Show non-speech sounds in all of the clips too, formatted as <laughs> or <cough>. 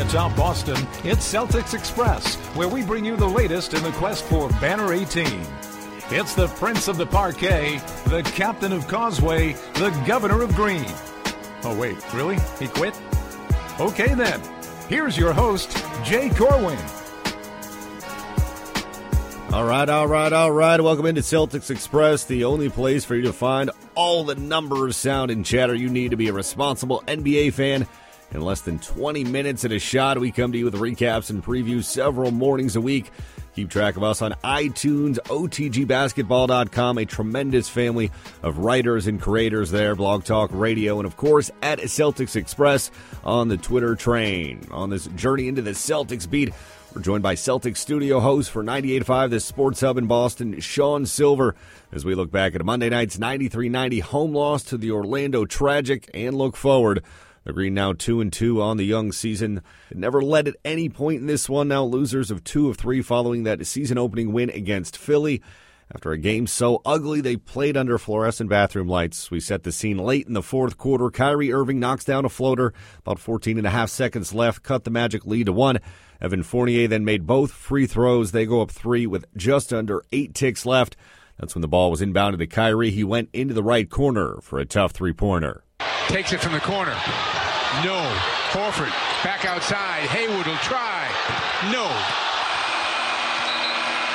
atop Boston, it's Celtics Express, where we bring you the latest in the quest for Banner 18. It's the Prince of the Parquet, the Captain of Causeway, the Governor of Green. Oh, wait, really? He quit? Okay, then. Here's your host, Jay Corwin. All right, all right, all right. Welcome into Celtics Express, the only place for you to find all the numbers, sound, and chatter you need to be a responsible NBA fan. In less than 20 minutes at a shot, we come to you with recaps and previews several mornings a week. Keep track of us on iTunes, OTGBasketball.com, a tremendous family of writers and creators there, Blog Talk Radio, and of course at Celtics Express on the Twitter train. On this journey into the Celtics beat, we're joined by Celtics studio host for 98.5, the Sports Hub in Boston, Sean Sylver, as we look back at Monday night's 93-90 home loss to the Orlando Tragic and look forward. The Green now 2 and 2 on the young season. Never led at any point in this one. Now losers of 2 of 3 following that season opening win against Philly. After a game so ugly they played under fluorescent bathroom lights, we set the scene late in the fourth quarter. Kyrie Irving knocks down a floater, about 14 and a half seconds left, cut the Magic lead to one. Evan Fournier then made both free throws. They go up three with just under eight ticks left. That's when the ball was inbounded to Kyrie. He went into the right corner for a tough three pointer. Takes it from the corner. No. Horford back outside. Hayward will try. No.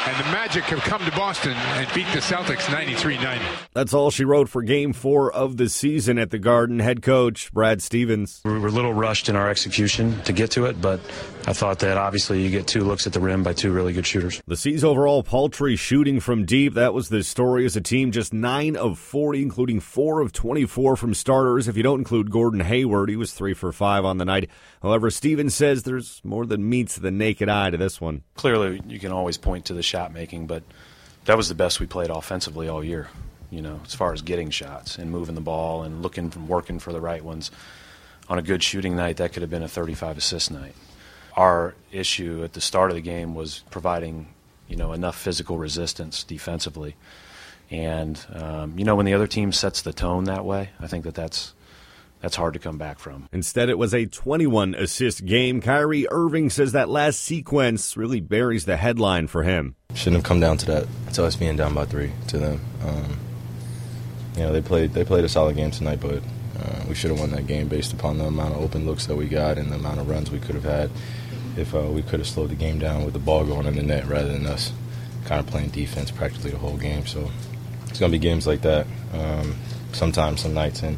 And the Magic have come to Boston and beat the Celtics 93 90. That's all she wrote for game four of the season at the Garden. Head coach Brad Stevens. We were a little rushed in our execution to get to it, but I thought that obviously you get two looks at the rim by two really good shooters. The C's overall paltry shooting from deep. That was the story as a team. Just 9 of 40, including 4 of 24 from starters. If you don't include Gordon Hayward, he was 3 for 5 on the night. However, Stevens says there's more than meets the naked eye to this one. Clearly, you can always point to the shot making, but that was the best we played offensively all year. You know, as far as getting shots and moving the ball and looking and working for the right ones. On a good shooting night, that could have been a 35 assist night. Our issue at the start of the game was providing, you know, enough physical resistance defensively. And um, you know, when the other team sets the tone that way, I think that that's that's hard to come back from. Instead, it was a 21 assist game. Kyrie Irving says that last sequence really buries the headline for him. Shouldn't have come down to that, to us being down by three to them. Um, you know, they played they played a solid game tonight, but uh, we should have won that game based upon the amount of open looks that we got and the amount of runs we could have had if uh, we could have slowed the game down with the ball going in the net rather than us kind of playing defense practically the whole game. So it's going to be games like that um, sometimes, some nights, and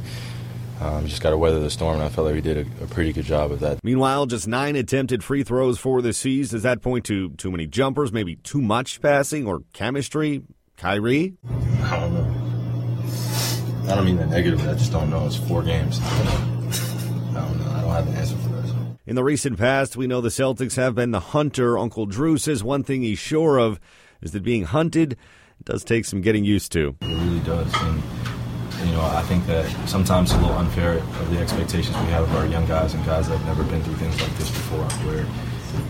um, just got to weather the storm, and I felt like we did a, a, pretty good job of that. Meanwhile, just nine attempted free throws for the C's. Does that point to too many jumpers, maybe too much passing, or chemistry? Kyrie? I don't know. I don't mean that negatively. I just don't know. It's four games. I don't know. I don't have an answer for that. In the recent past, we know the Celtics have been the hunter. Uncle Drew says one thing he's sure of is that being hunted does take some getting used to. It really does. And you know, I think that sometimes it's a little unfair of the expectations we have of our young guys and guys that have never been through things like this before, where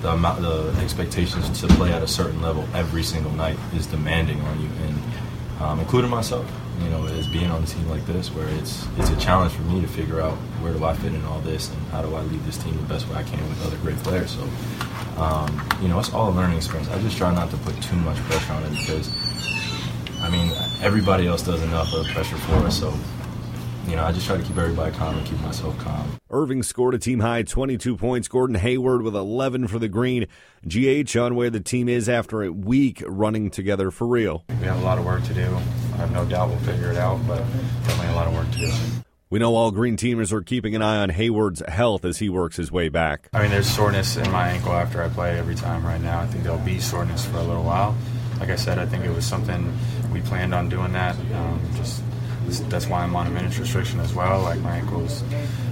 the amount, the expectations to play at a certain level every single night is demanding on you, and um, including myself. You know, as being on a team like this, where it's it's a challenge for me to figure out where do I fit in all this, and how do I lead this team the best way I can with other great players. So, um, you know, it's all a learning experience. I just try not to put too much pressure on it because I mean, everybody else does enough of pressure for us, so you know, I just try to keep everybody calm and keep myself calm. Irving scored a team high 22 points. Gordon Hayward with 11 for the Green. GH on where the team is after a week running together for real. We have a lot of work to do. I have no doubt we'll figure it out, but definitely a lot of work to do. We know all Green teamers are keeping an eye on Hayward's health as he works his way back. I mean, there's soreness in my ankle after I play every time right now. I think there'll be soreness for a little while. Like I said, I think it was something we planned on doing that. Um, just that's why I'm on a minutes restriction as well. Like my ankles,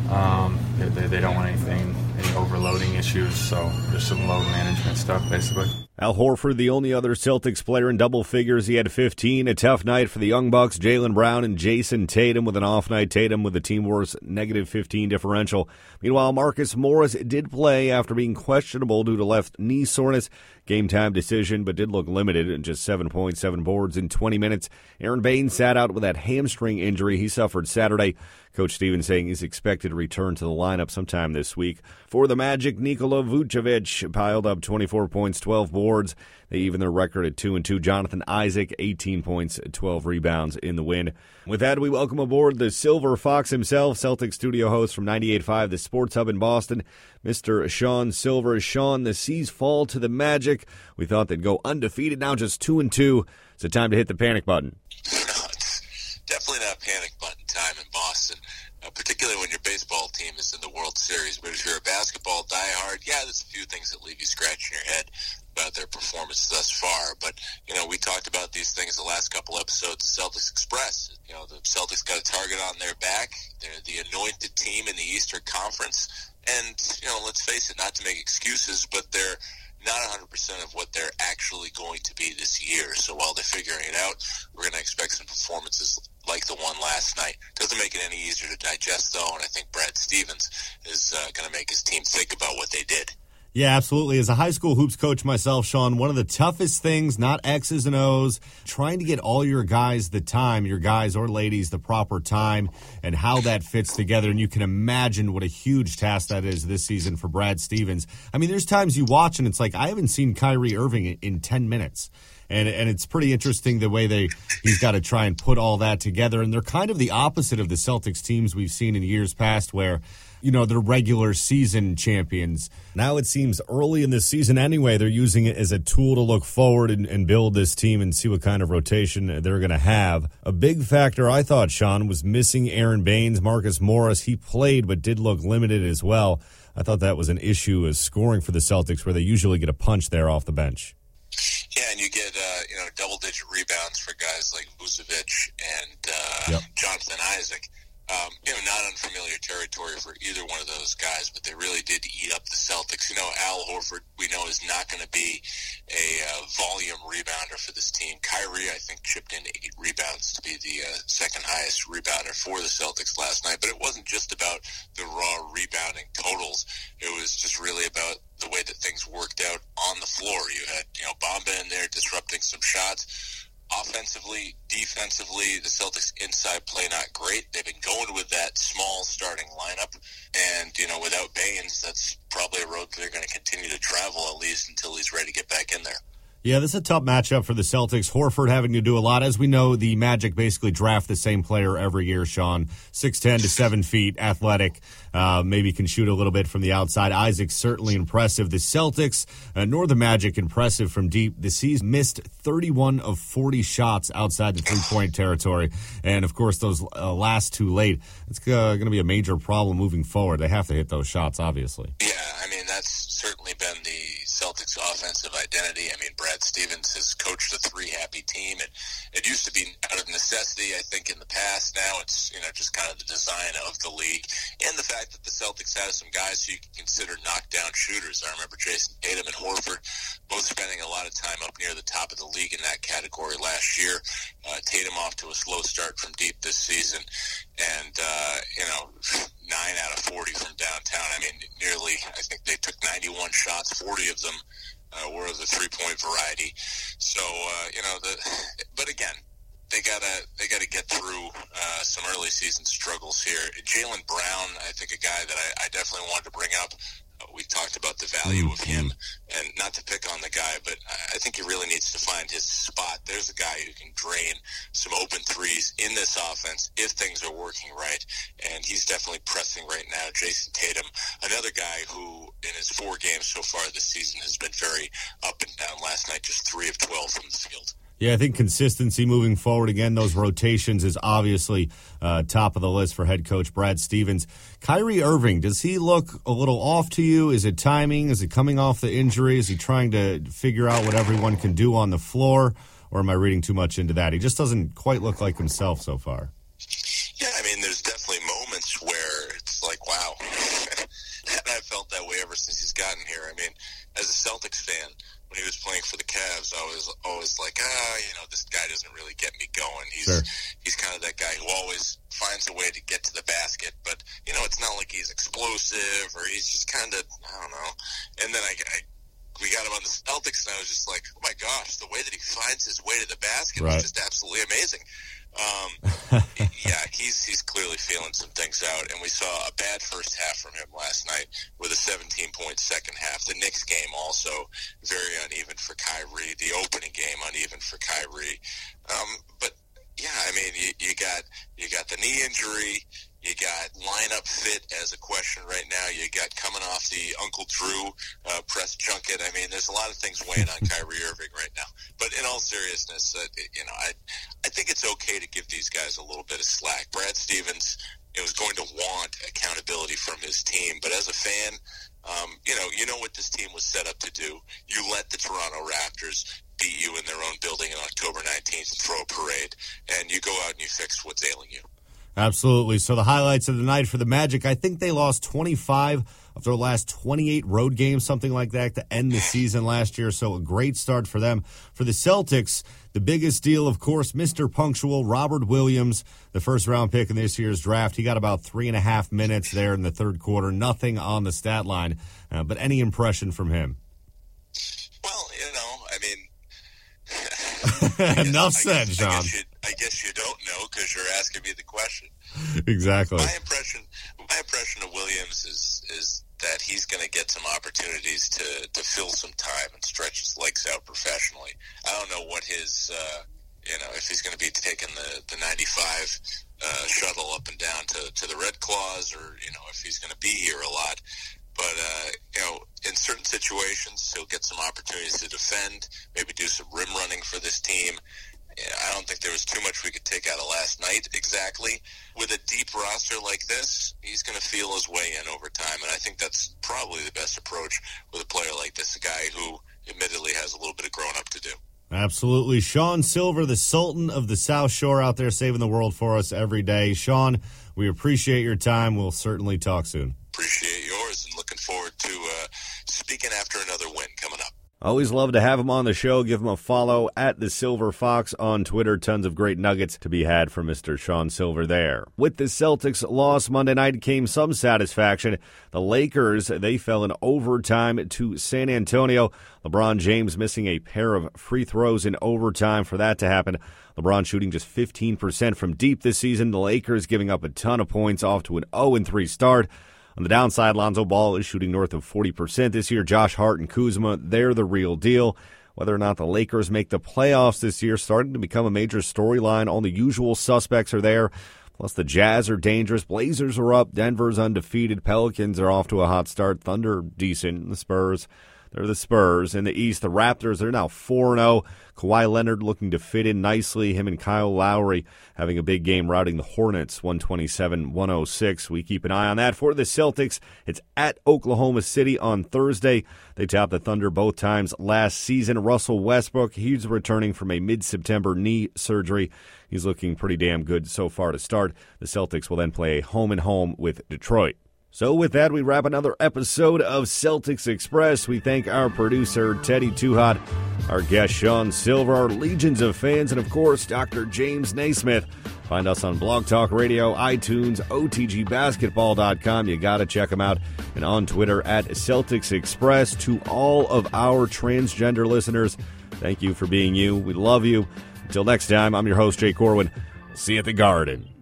um, they, they, don't want anything, any overloading issues. So there's some load management stuff basically. Al Horford, the only other Celtics player in double figures, he had 15. A tough night for the Young Bucks. Jaylen Brown and Jayson Tatum with an off night. Tatum with the team worst negative 15 differential. Meanwhile, Marcus Morris did play after being questionable due to left knee soreness. Game time decision, but did look limited in just 7.7 boards in 20 minutes. Aron Baynes sat out with that hamstring injury he suffered Saturday. Coach Stevens saying he's expected to return to the lineup sometime this week. For the Magic, Nikola Vucevic piled up 24 points, 12 boards. They even their record at 2 and 2. Jonathan Isaac, 18 points, 12 rebounds in the win. With that, we welcome aboard the Silver Fox himself, Celtic studio host from 98.5, the Sports Hub in Boston, Mr. Sean Sylver. Sean, the C's fall to the Magic. We thought they'd go undefeated, now just 2 and 2. So time to hit the panic button. definitely not panic button time in Boston, uh, particularly when your baseball team is in the World Series. But if you're a basketball diehard, yeah, there's a few things that leave you scratching your head about their performance thus far. But, you know, we talked about these things the last couple episodes of Celtics Express. You know, the Celtics got a target on their back. They're the anointed team in the Eastern Conference. And, you know, let's face it, not to make excuses, but they're not 100% of what they're actually going to be this year. So while they're figuring it out, we're going to expect some performances like the one last night. Doesn't make it any easier to digest, though, and I think Brad Stevens is uh, going to make his team think about what they did. Yeah, absolutely. As a high school hoops coach myself, Sean, one of the toughest things, not X's and O's, trying to get all your guys the time, your guys or ladies the proper time, and how that fits together. And you can imagine what a huge task that is this season for Brad Stevens. I mean, there's times you watch and it's like, I haven't seen Kyrie Irving in 10 minutes and and it's pretty interesting the way they he's got to try and put all that together. And they're kind of the opposite of the Celtics teams we've seen in years past, where you know, they're regular season champions. Now it seems early in the season anyway, they're using it as a tool to look forward and, and build this team and see what kind of rotation they're going to have. A big factor, I thought, Sean, was missing Aron Baynes, Marcus Morris. He played, but did look limited as well. I thought that was an issue as scoring for the Celtics, where they usually get a punch there off the bench. And you get uh, you know double digit rebounds for guys like Vucevic and uh, yep. Jonathan Isaac um, you know, not unfamiliar territory for either one of those guys, but they really did eat up the Celtics. You know, Al Horford, we know, is not going to be a uh, volume rebounder for this team. Kyrie, I think, chipped in eight rebounds to be the uh, second highest rebounder for the Celtics last night. But it wasn't just about the raw totals. It was just really about the way that things worked out on the floor. You had, you know, Bamba in there disrupting some shots offensively, defensively, the Celtics inside play not great. They've been going with that small starting lineup, and you know, without Baynes, that's probably a road they're going to continue to travel at least until he's ready to get back in there. Yeah, this is a tough matchup for the Celtics. Horford having to do a lot. As we know, the Magic basically draft the same player every year, Sean. 6'10 to 7 feet, athletic, uh, maybe can shoot a little bit from the outside. Isaac's certainly impressive. The Celtics, uh, nor the Magic, impressive from deep. The C's missed 31 of 40 shots outside the three point territory. And of course, those uh, last two late, it's uh, going to be a major problem moving forward. They have to hit those shots, obviously. Yeah, I mean, that's certainly been the Celtics offensive identity. I mean, Brad Stevens has coached a three happy team. It it used to be out of necessity, I think, in the past. Now it's you know just kind of the design of the league and the fact that the Celtics have some guys who you can consider knockdown shooters. I remember Jayson Tatum and Horford both spending a lot of time up near the top of the league in that category last year. Uh, Tatum off to a slow start from deep this season, and uh, you know <laughs> nine out of 40 from downtown. I mean, nearly, I think they took 91 shots, 40 of them uh, were of the three point variety. So, uh, you know, the, but again, they gotta they gotta get through uh, some early season struggles here. Jaylen Brown, I think a guy that I, I definitely wanted to bring up we talked about the value of him, mm-hmm. and not to pick on the guy, but I think he really needs to find his spot. There's a guy who can drain some open threes in this offense if things are working right, and he's definitely pressing right now. Jayson Tatum, another guy who in his four games so far this season has been very up and down. Last night, just three of twelve from the field. Yeah, I think consistency moving forward again, those rotations is obviously uh, top of the list for head coach Brad Stevens. Kyrie Irving, does he look a little off to you? Is it timing? Is it coming off the injury? Is he trying to figure out what everyone can do on the floor? Or am I reading too much into that? He just doesn't quite look like himself so far. Yeah, I mean, there's definitely moments where it's like, wow. <laughs> and I've felt that way ever since he's gotten here. I mean, as a Celtics fan, when he was playing for the Cavs, I was always like, ah, you know, this guy doesn't really get me going. He's Sure. he's kind of that guy who always finds a way to get to the basket, but you know, it's not like he's explosive or he's just kind of I don't know. And then I, I we got him on the Celtics, and I was just like, oh my gosh, the way that he finds his way to the basket Right. is just absolutely amazing. Um, <laughs> yeah, he's he's clearly feeling some things out, and we saw a bad first half from him last night with a 17 point second half. The Knicks game also very uneven for Kyrie. The opening game uneven for Kyrie. Um, but yeah, I mean, you, you got you got the knee injury. You got lineup fit as a question right now. You got coming off the Uncle Drew uh, press junket. I mean, there's a lot of things weighing on <laughs> Kyrie Irving right now. But in all seriousness, uh, you know, I I think it's okay to give these guys a little bit of slack. Brad Stevens know, is going to want accountability from his team, but as a fan, um, you know, you know what this team was set up to do. You let the Toronto Raptors beat you in their own building on October 19th and throw a parade, and you go out and you fix what's ailing you. Absolutely. So the highlights of the night for the Magic, I think they lost 25 of their last 28 road games, something like that, to end the season last year. So a great start for them. For the Celtics, the biggest deal, of course, Mr. Punctual, Robert Williams, the first round pick in this year's draft. He got about three and a half minutes there in the third quarter. Nothing on the stat line. Uh, but any impression from him? Well, you know, I mean, <laughs> <laughs> Enough said, I Sean. guess, I guess you don't know because you're asking me the question. Exactly. My impression, my impression of Williams is is that he's going to get some opportunities to to fill some time and stretch his legs out professionally. I don't know what his, uh, you know, if he's going to be taking the the 95 uh, shuttle up and down to to the Red Claws, or you know, if he's going to be here a lot. But uh, you know, in certain situations, he'll get some opportunities to defend, maybe do some rim running for this team. Yeah, I don't think there was too much we could take out of last night exactly. With a deep roster like this, he's going to feel his way in over time, and I think that's probably the best approach with a player like this, a guy who admittedly has a little bit of growing up to do. Absolutely. Sean Sylver, the Sultan of the South Shore, out there saving the world for us every day. Sean, we appreciate your time. We'll certainly talk soon. Appreciate yours, and looking forward to uh, speaking after another win coming up. Always love to have him on the show. Give him a follow at the Silver Fox on Twitter. Tons of great nuggets to be had from Mr. Sean Sylver there. With the Celtics loss Monday night came some satisfaction. The Lakers, they fell in overtime to San Antonio. LeBron James missing a pair of free throws in overtime for that to happen. LeBron shooting just 15% from deep this season. The Lakers giving up a ton of points off to an 0 3 start. On the downside, Lonzo Ball is shooting north of 40% this year. Josh Hart and Kuzma, they're the real deal. Whether or not the Lakers make the playoffs this year starting to become a major storyline. All the usual suspects are there. Plus, the Jazz are dangerous. Blazers are up. Denver's undefeated. Pelicans are off to a hot start. Thunder decent. The Spurs, they're the Spurs. In the East, the Raptors, they're now 4 0. Kawhi Leonard looking to fit in nicely. Him and Kyle Lowry having a big game routing the Hornets 127 106. We keep an eye on that. For the Celtics, it's at Oklahoma City on Thursday. They tapped the Thunder both times last season. Russell Westbrook, he's returning from a mid September knee surgery. He's looking pretty damn good so far to start. The Celtics will then play a home and home with Detroit. So, with that, we wrap another episode of Celtics Express. We thank our producer, Teddy Tuhot, our guest, Sean Sylver, our legions of fans, and of course, Dr. James Naismith. Find us on Blog Talk Radio, iTunes, OTGBasketball.com. You got to check them out. And on Twitter at Celtics Express. To all of our transgender listeners, thank you for being you. We love you. Until next time, I'm your host, Jay Corwin. See you at the Garden.